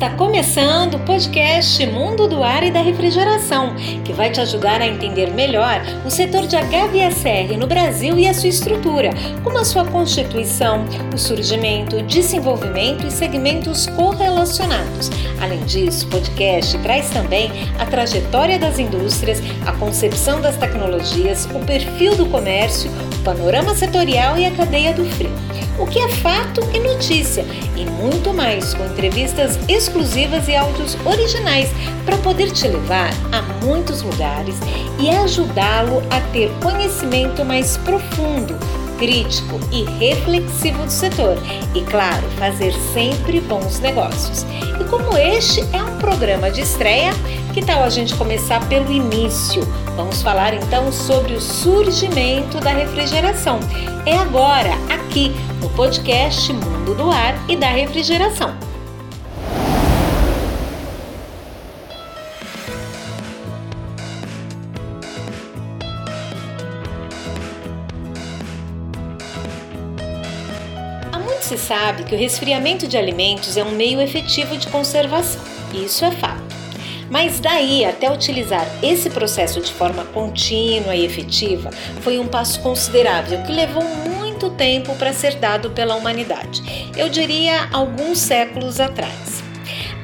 Está começando o podcast Mundo do Ar e da Refrigeração, que vai te ajudar a entender melhor o setor de HVSR no Brasil e a sua estrutura, como a sua constituição, o surgimento, desenvolvimento e segmentos correlacionados. Além disso, o podcast traz também a trajetória das indústrias, a concepção das tecnologias, o perfil do comércio, o panorama setorial e a cadeia do frio o que é fato e notícia, e muito mais, com entrevistas exclusivas e áudios originais para poder te levar a muitos lugares e ajudá-lo a ter conhecimento mais profundo crítico e reflexivo do setor e, claro, fazer sempre bons negócios. E como este é um programa de estreia, que tal a gente começar pelo início? Vamos falar então sobre o surgimento da refrigeração. É agora, aqui, no podcast Mundo do Ar e da Refrigeração. se sabe que o resfriamento de alimentos é um meio efetivo de conservação, isso é fato. Mas daí até utilizar esse processo de forma contínua e efetiva foi um passo considerável que levou muito tempo para ser dado pela humanidade. Eu diria alguns séculos atrás.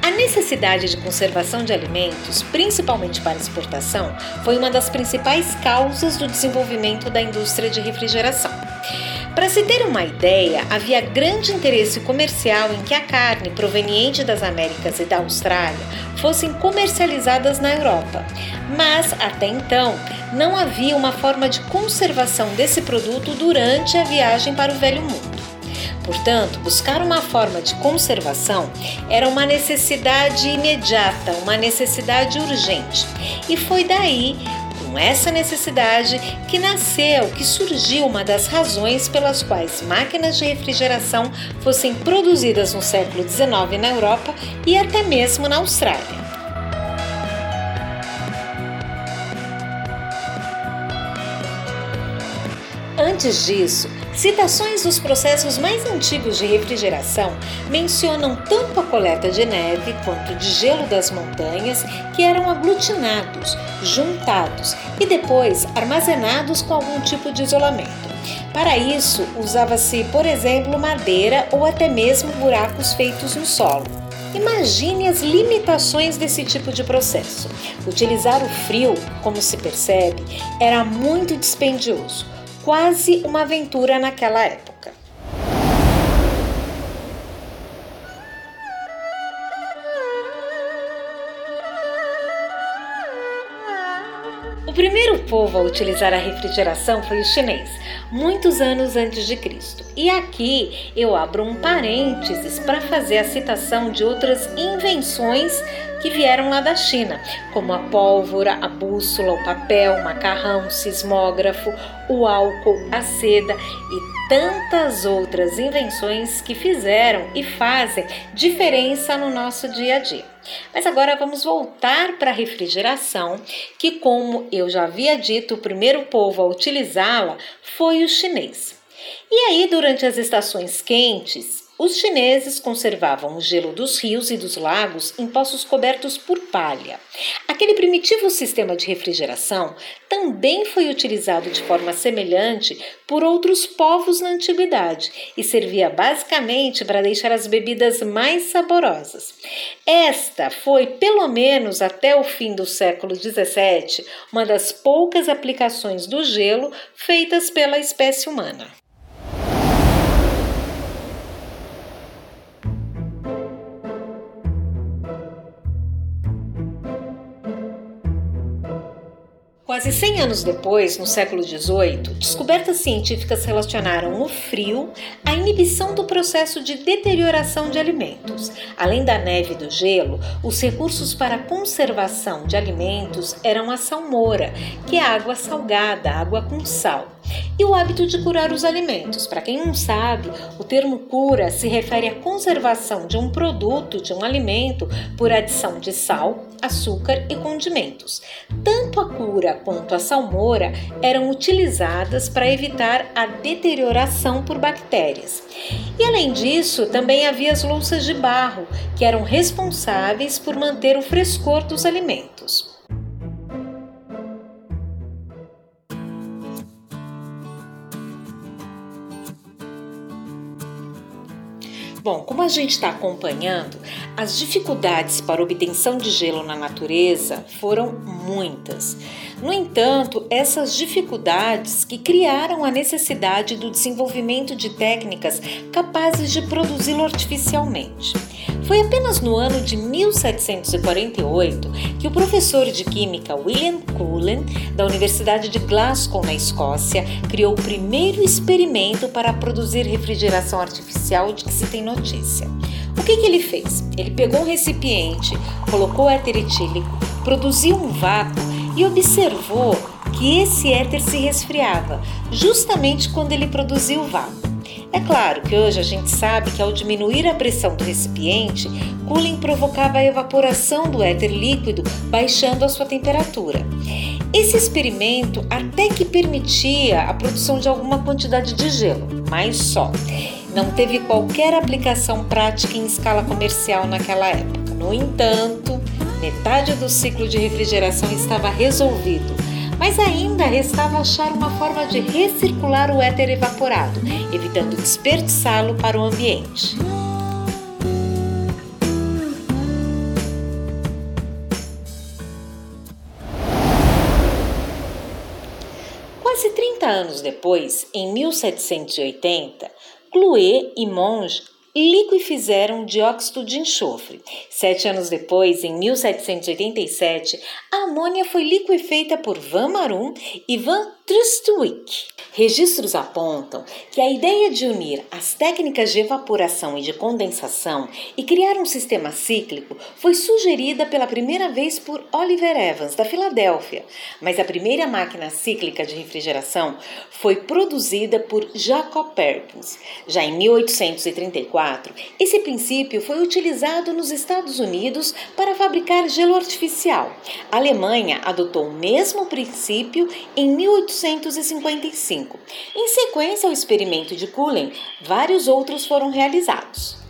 A necessidade de conservação de alimentos, principalmente para exportação, foi uma das principais causas do desenvolvimento da indústria de refrigeração. Para se ter uma ideia, havia grande interesse comercial em que a carne proveniente das Américas e da Austrália fossem comercializadas na Europa. Mas até então, não havia uma forma de conservação desse produto durante a viagem para o Velho Mundo. Portanto, buscar uma forma de conservação era uma necessidade imediata, uma necessidade urgente. E foi daí essa necessidade que nasceu, que surgiu uma das razões pelas quais máquinas de refrigeração fossem produzidas no século XIX na Europa e até mesmo na Austrália. Antes disso, Citações dos processos mais antigos de refrigeração mencionam tanto a coleta de neve quanto de gelo das montanhas que eram aglutinados, juntados e depois armazenados com algum tipo de isolamento. Para isso, usava-se, por exemplo, madeira ou até mesmo buracos feitos no solo. Imagine as limitações desse tipo de processo. Utilizar o frio, como se percebe, era muito dispendioso quase uma aventura naquela época. O primeiro povo a utilizar a refrigeração foi o chinês, muitos anos antes de Cristo. E aqui eu abro um parênteses para fazer a citação de outras invenções que vieram lá da China, como a pólvora, a bússola, o papel, o macarrão, o sismógrafo, o álcool, a seda e tantas outras invenções que fizeram e fazem diferença no nosso dia a dia. Mas agora vamos voltar para a refrigeração, que, como eu já havia dito, o primeiro povo a utilizá-la foi o chinês. E aí, durante as estações quentes, os chineses conservavam o gelo dos rios e dos lagos em poços cobertos por palha. Aquele primitivo sistema de refrigeração também foi utilizado de forma semelhante por outros povos na antiguidade e servia basicamente para deixar as bebidas mais saborosas. Esta foi, pelo menos até o fim do século XVII, uma das poucas aplicações do gelo feitas pela espécie humana. Quase 100 anos depois, no século XVIII, descobertas científicas relacionaram o frio à inibição do processo de deterioração de alimentos. Além da neve e do gelo, os recursos para conservação de alimentos eram a salmoura, que é água salgada, água com sal. E o hábito de curar os alimentos. Para quem não sabe, o termo cura se refere à conservação de um produto, de um alimento, por adição de sal, açúcar e condimentos. Tanto a cura quanto a salmoura eram utilizadas para evitar a deterioração por bactérias. E além disso, também havia as louças de barro, que eram responsáveis por manter o frescor dos alimentos. Bom, como a gente está acompanhando, as dificuldades para obtenção de gelo na natureza foram muitas. No entanto, essas dificuldades que criaram a necessidade do desenvolvimento de técnicas capazes de produzi-lo artificialmente. Foi apenas no ano de 1748 que o professor de química William Cullen, da Universidade de Glasgow, na Escócia, criou o primeiro experimento para produzir refrigeração artificial de que se tem notícia. O que, que ele fez? Ele pegou um recipiente, colocou éter etílico, produziu um vácuo e observou que esse éter se resfriava, justamente quando ele produziu o vácuo. É claro que hoje a gente sabe que ao diminuir a pressão do recipiente, cooling provocava a evaporação do éter líquido, baixando a sua temperatura. Esse experimento até que permitia a produção de alguma quantidade de gelo, mas só. Não teve qualquer aplicação prática em escala comercial naquela época. No entanto, metade do ciclo de refrigeração estava resolvido mas ainda restava achar uma forma de recircular o éter evaporado, evitando desperdiçá-lo para o ambiente. Quase 30 anos depois, em 1780, Clouet e Monge liquefizeram dióxido de enxofre. Sete anos depois, em 1787, a amônia foi liquefeita por Van Marum e Van Trustwick. Registros apontam que a ideia de unir as técnicas de evaporação e de condensação e criar um sistema cíclico foi sugerida pela primeira vez por Oliver Evans, da Filadélfia, mas a primeira máquina cíclica de refrigeração foi produzida por Jacob Perkins. Já em 1834, esse princípio foi utilizado nos Estados Unidos para fabricar gelo artificial. A Alemanha adotou o mesmo princípio em 1855. Em sequência ao experimento de Cullen, vários outros foram realizados.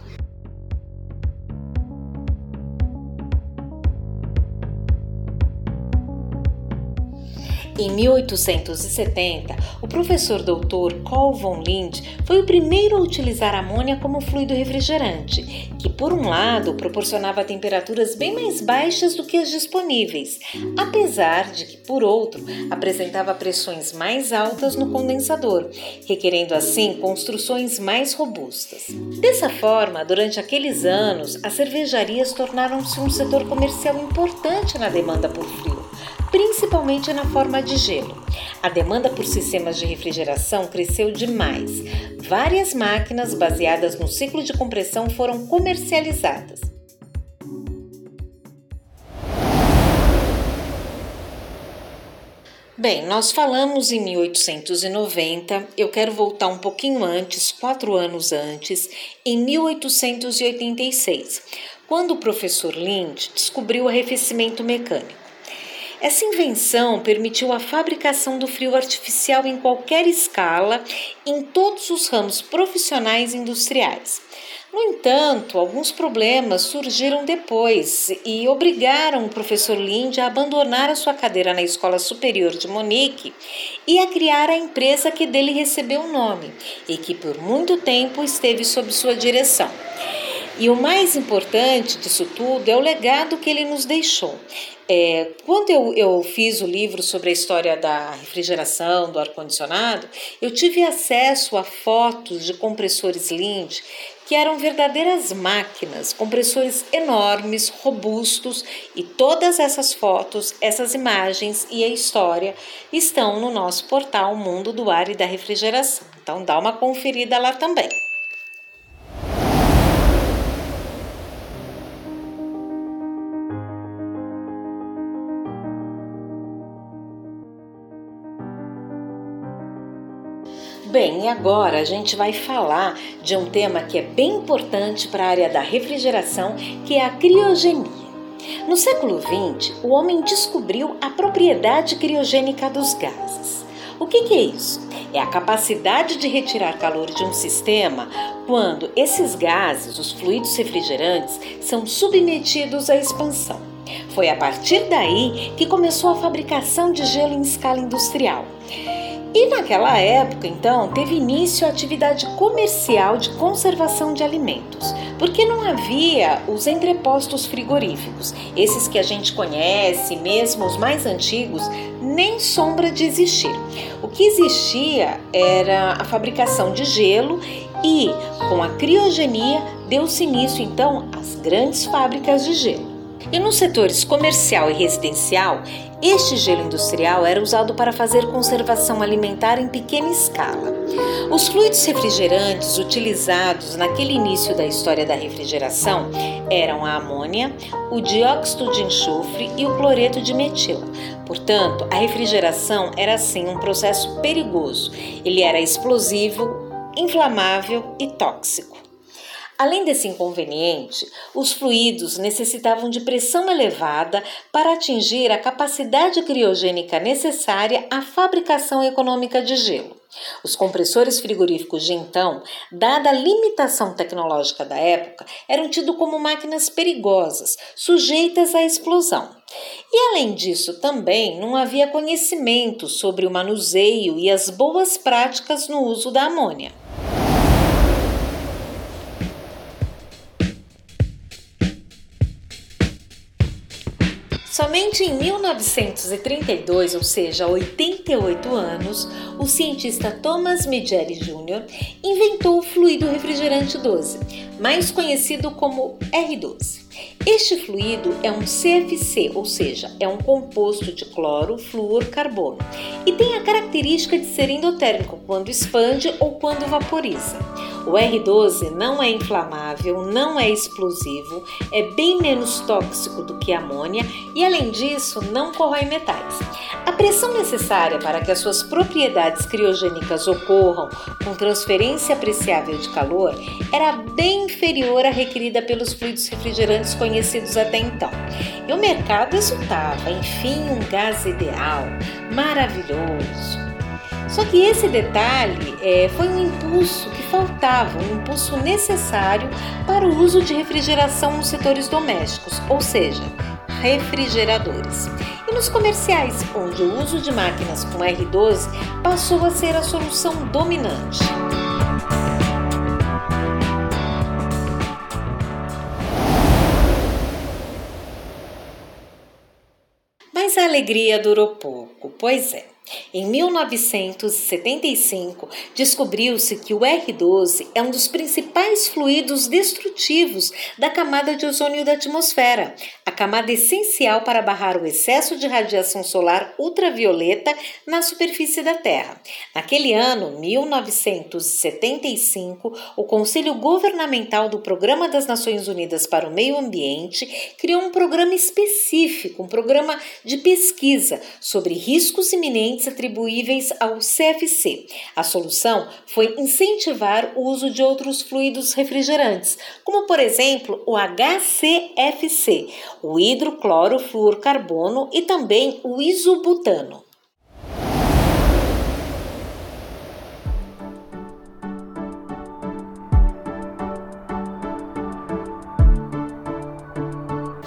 Em 1870, o professor doutor Carl von Lind foi o primeiro a utilizar amônia como fluido refrigerante, que por um lado proporcionava temperaturas bem mais baixas do que as disponíveis, apesar de que por outro apresentava pressões mais altas no condensador, requerendo assim construções mais robustas. Dessa forma, durante aqueles anos, as cervejarias tornaram-se um setor comercial importante na demanda por frio principalmente na forma de gelo. A demanda por sistemas de refrigeração cresceu demais. Várias máquinas baseadas no ciclo de compressão foram comercializadas. Bem, nós falamos em 1890, eu quero voltar um pouquinho antes, quatro anos antes, em 1886, quando o professor Lind descobriu o arrefecimento mecânico. Essa invenção permitiu a fabricação do frio artificial em qualquer escala, em todos os ramos profissionais e industriais. No entanto, alguns problemas surgiram depois e obrigaram o professor Lind a abandonar a sua cadeira na Escola Superior de Monique e a criar a empresa que dele recebeu o nome e que por muito tempo esteve sob sua direção. E o mais importante disso tudo é o legado que ele nos deixou. É, quando eu, eu fiz o livro sobre a história da refrigeração, do ar-condicionado, eu tive acesso a fotos de compressores Lind que eram verdadeiras máquinas, compressores enormes, robustos, e todas essas fotos, essas imagens e a história estão no nosso portal Mundo do Ar e da Refrigeração. Então dá uma conferida lá também. Bem, e agora a gente vai falar de um tema que é bem importante para a área da refrigeração, que é a criogenia. No século XX, o homem descobriu a propriedade criogênica dos gases. O que, que é isso? É a capacidade de retirar calor de um sistema quando esses gases, os fluidos refrigerantes, são submetidos à expansão. Foi a partir daí que começou a fabricação de gelo em escala industrial. E naquela época, então, teve início a atividade comercial de conservação de alimentos, porque não havia os entrepostos frigoríficos, esses que a gente conhece, mesmo os mais antigos, nem sombra de existir. O que existia era a fabricação de gelo e, com a criogenia, deu-se início então às grandes fábricas de gelo. E nos setores comercial e residencial, este gelo industrial era usado para fazer conservação alimentar em pequena escala. Os fluidos refrigerantes utilizados naquele início da história da refrigeração eram a amônia, o dióxido de enxofre e o cloreto de metilo. Portanto, a refrigeração era assim um processo perigoso. Ele era explosivo, inflamável e tóxico. Além desse inconveniente, os fluidos necessitavam de pressão elevada para atingir a capacidade criogênica necessária à fabricação econômica de gelo. Os compressores frigoríficos de então, dada a limitação tecnológica da época, eram tidos como máquinas perigosas, sujeitas à explosão. E além disso, também não havia conhecimento sobre o manuseio e as boas práticas no uso da amônia. Somente em 1932, ou seja, há 88 anos, o cientista Thomas Medgeri Jr. inventou o fluido refrigerante 12, mais conhecido como R12. Este fluido é um CFC, ou seja, é um composto de cloro, flúor, carbono, e tem a característica de ser endotérmico quando expande ou quando vaporiza. O R12 não é inflamável, não é explosivo, é bem menos tóxico do que a amônia e, além disso, não corrói metais. A pressão necessária para que as suas propriedades criogênicas ocorram com transferência apreciável de calor era bem inferior à requerida pelos fluidos refrigerantes conhecidos até então. E o mercado exultava, enfim, um gás ideal, maravilhoso. Só que esse detalhe é, foi um impulso que faltava, um impulso necessário para o uso de refrigeração nos setores domésticos, ou seja, refrigeradores. E nos comerciais, onde o uso de máquinas com R12 passou a ser a solução dominante. Alegria durou pouco, pois é. Em 1975, descobriu-se que o R12 é um dos principais fluidos destrutivos da camada de ozônio da atmosfera, a camada essencial para barrar o excesso de radiação solar ultravioleta na superfície da Terra. Naquele ano, 1975, o Conselho Governamental do Programa das Nações Unidas para o Meio Ambiente criou um programa específico, um programa de pesquisa sobre riscos iminentes atribuíveis ao CFC. A solução foi incentivar o uso de outros fluidos refrigerantes, como por exemplo o HCFC, o hidroclorofluorcarbono e também o isobutano.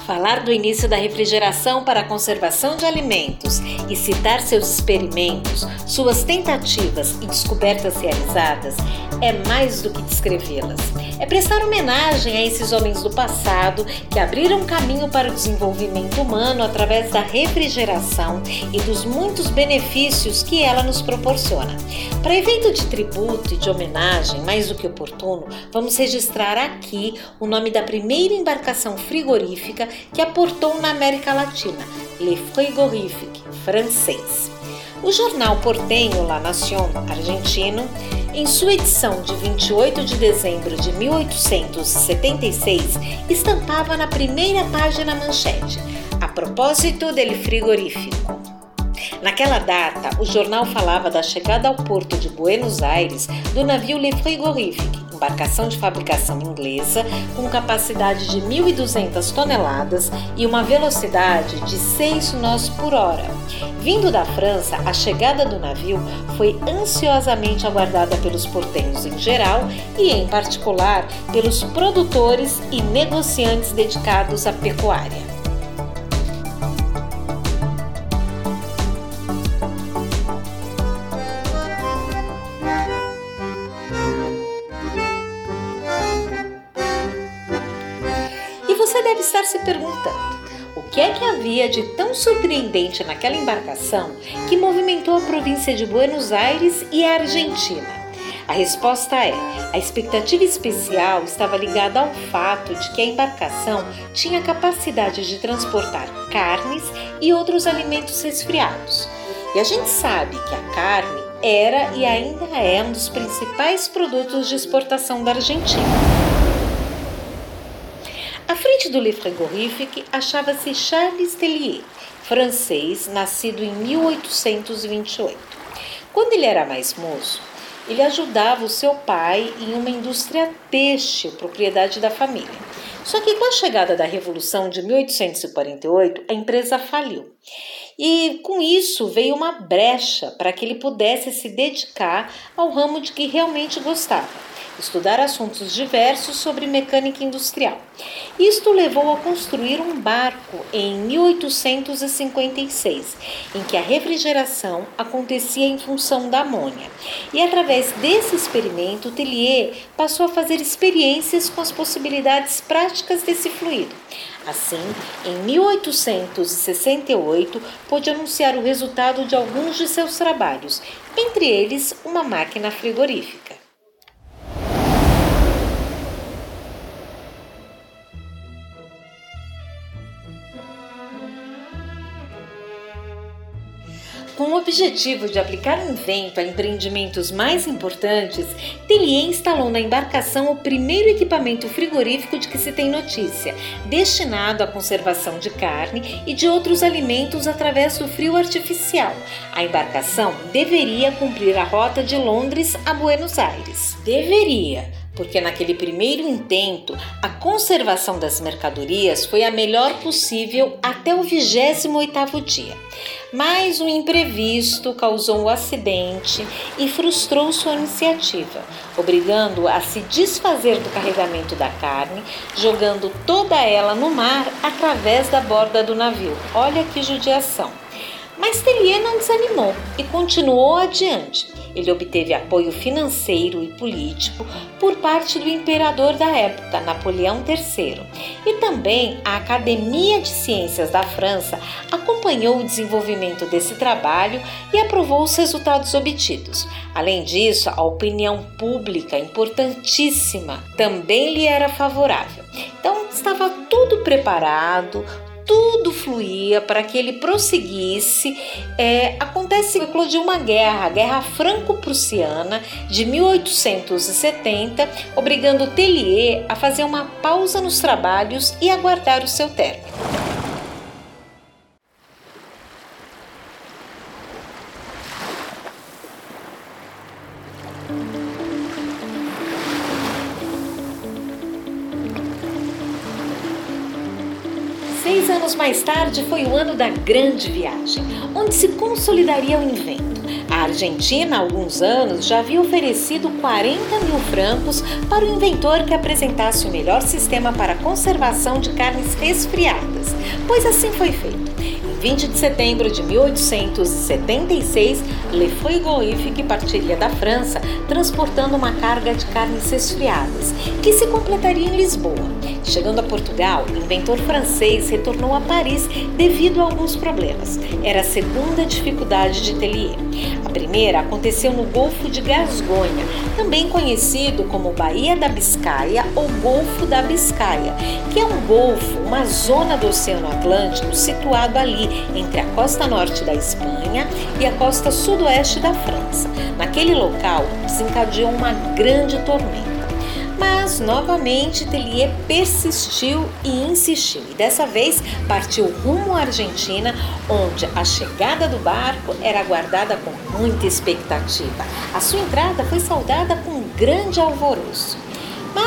Falar do início da refrigeração para a conservação de alimentos e citar seus experimentos, suas tentativas e descobertas realizadas é mais do que descrevê-las. É prestar homenagem a esses homens do passado que abriram caminho para o desenvolvimento humano através da refrigeração e dos muitos benefícios que ela nos proporciona. Para efeito de tributo e de homenagem, mais do que oportuno, vamos registrar aqui o nome da primeira embarcação frigorífica que aportou na América Latina, Le Frigorifique, francês. O jornal portenho La Nación, argentino, em sua edição de 28 de dezembro de 1876, estampava na primeira página manchete: A propósito del frigorífico. Naquela data, o jornal falava da chegada ao porto de Buenos Aires do navio Le Frigorifique, embarcação de fabricação inglesa com capacidade de 1.200 toneladas e uma velocidade de 6 nós por hora. Vindo da França, a chegada do navio foi ansiosamente aguardada pelos portenhos em geral e, em particular, pelos produtores e negociantes dedicados à pecuária. Você deve estar se perguntando: o que é que havia de tão surpreendente naquela embarcação que movimentou a província de Buenos Aires e a Argentina? A resposta é: a expectativa especial estava ligada ao fato de que a embarcação tinha capacidade de transportar carnes e outros alimentos resfriados. E a gente sabe que a carne era e ainda é um dos principais produtos de exportação da Argentina. À frente do Le Frigorifique achava-se Charles Tellier, francês, nascido em 1828. Quando ele era mais moço, ele ajudava o seu pai em uma indústria têxtil, propriedade da família. Só que com a chegada da Revolução de 1848, a empresa faliu. E com isso veio uma brecha para que ele pudesse se dedicar ao ramo de que realmente gostava estudar assuntos diversos sobre mecânica industrial. Isto levou a construir um barco em 1856, em que a refrigeração acontecia em função da amônia. E através desse experimento, Tellier passou a fazer experiências com as possibilidades práticas desse fluido. Assim, em 1868, pôde anunciar o resultado de alguns de seus trabalhos, entre eles uma máquina frigorífica. Objetivo de aplicar o invento a empreendimentos mais importantes, Tellier instalou na embarcação o primeiro equipamento frigorífico de que se tem notícia, destinado à conservação de carne e de outros alimentos através do frio artificial. A embarcação deveria cumprir a rota de Londres a Buenos Aires. Deveria porque naquele primeiro intento a conservação das mercadorias foi a melhor possível até o 28º dia. Mas um imprevisto causou um acidente e frustrou sua iniciativa, obrigando-o a se desfazer do carregamento da carne, jogando toda ela no mar através da borda do navio. Olha que judiação! Mas Tellier não desanimou e continuou adiante ele obteve apoio financeiro e político por parte do imperador da época, Napoleão III, e também a Academia de Ciências da França acompanhou o desenvolvimento desse trabalho e aprovou os resultados obtidos. Além disso, a opinião pública, importantíssima, também lhe era favorável. Então, estava tudo preparado, tudo fluía para que ele prosseguisse. É, acontece que eclodiu uma guerra, a Guerra Franco-Prussiana de 1870, obrigando Tellier a fazer uma pausa nos trabalhos e aguardar o seu término. Mais tarde foi o ano da Grande Viagem, onde se consolidaria o invento. A Argentina, há alguns anos, já havia oferecido 40 mil francos para o inventor que apresentasse o melhor sistema para conservação de carnes resfriadas, pois assim foi feito. 20 de setembro de 1876, Le Frigorifique partiria da França, transportando uma carga de carnes resfriadas, que se completaria em Lisboa. Chegando a Portugal, o inventor francês retornou a Paris devido a alguns problemas. Era a segunda dificuldade de Tellier. A primeira aconteceu no Golfo de Gasgonha, também conhecido como Baía da Biscaia ou Golfo da Biscaia, que é um golfo, uma zona do Oceano Atlântico situado ali entre a costa norte da Espanha e a costa sudoeste da França. Naquele local desencadeou uma grande tormenta. Mas novamente Tellier persistiu e insistiu, e dessa vez partiu rumo à Argentina, onde a chegada do barco era aguardada com muita expectativa. A sua entrada foi saudada com grande alvoroço.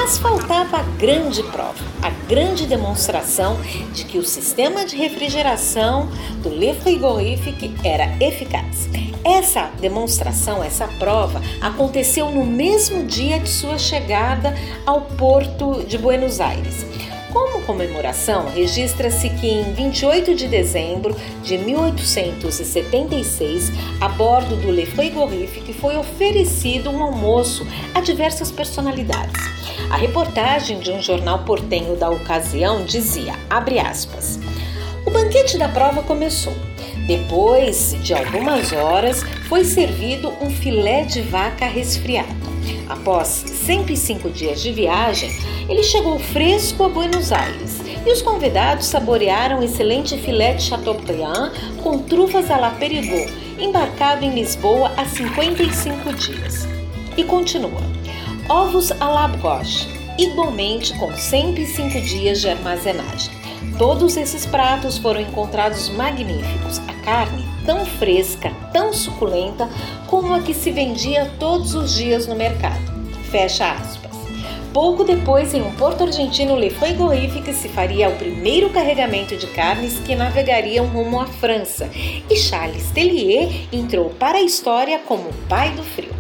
Mas faltava a grande prova, a grande demonstração de que o sistema de refrigeração do Le Frigorifique era eficaz. Essa demonstração, essa prova, aconteceu no mesmo dia de sua chegada ao porto de Buenos Aires. Como comemoração, registra-se que em 28 de dezembro de 1876, a bordo do Le Frigorifique foi oferecido um almoço a diversas personalidades. A reportagem de um jornal portenho da ocasião dizia, abre aspas, o banquete da prova começou. Depois de algumas horas, foi servido um filé de vaca resfriado. Após 105 dias de viagem, ele chegou fresco a Buenos Aires e os convidados saborearam um excelente filé de Chateaubriand com trufas à la Perigord, embarcado em Lisboa há 55 dias. E continua: ovos à la broche, igualmente com 105 dias de armazenagem. Todos esses pratos foram encontrados magníficos. A carne tão fresca, tão suculenta como a que se vendia todos os dias no mercado. Fecha aspas. Pouco depois, em um porto argentino, Le Frigorifique se faria o primeiro carregamento de carnes que navegariam rumo à França, e Charles Tellier entrou para a história como o pai do frio.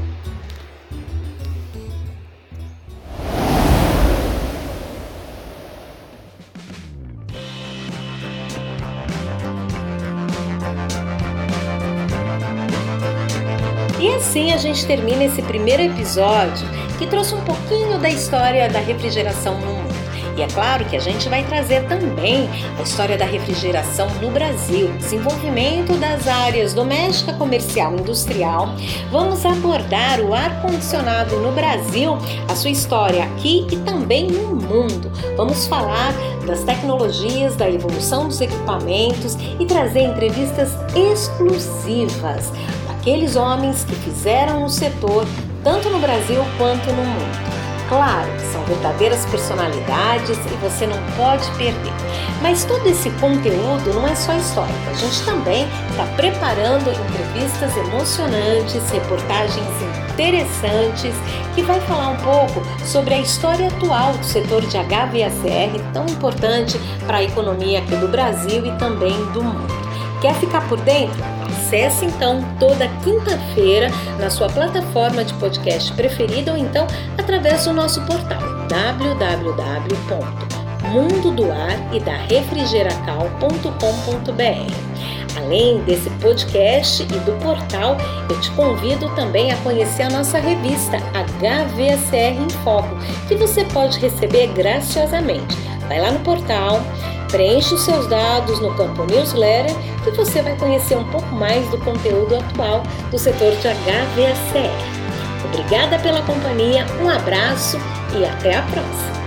E assim a gente termina esse primeiro episódio que trouxe um pouquinho da história da refrigeração no mundo. E é claro que a gente vai trazer também a história da refrigeração no Brasil, desenvolvimento das áreas doméstica, comercial, industrial. Vamos abordar o ar-condicionado no Brasil, a sua história aqui e também no mundo. Vamos falar das tecnologias, da evolução dos equipamentos e trazer entrevistas exclusivas aqueles homens que fizeram o setor tanto no Brasil quanto no mundo. Claro, são verdadeiras personalidades e você não pode perder. Mas todo esse conteúdo não é só histórico. A gente também está preparando entrevistas emocionantes, reportagens interessantes que vai falar um pouco sobre a história atual do setor de HVACR, tão importante para a economia aqui do Brasil e também do mundo. Quer ficar por dentro? Acesse então toda quinta-feira na sua plataforma de podcast preferida ou então através do nosso portal www.mundodoar.com.br. Além desse podcast e do portal, eu te convido também a conhecer a nossa revista HVCR em Foco, que você pode receber graciosamente. Vai lá no portal, Preencha os seus dados no campo newsletter e você vai conhecer um pouco mais do conteúdo atual do setor de HVACR. Obrigada pela companhia, um abraço e até a próxima!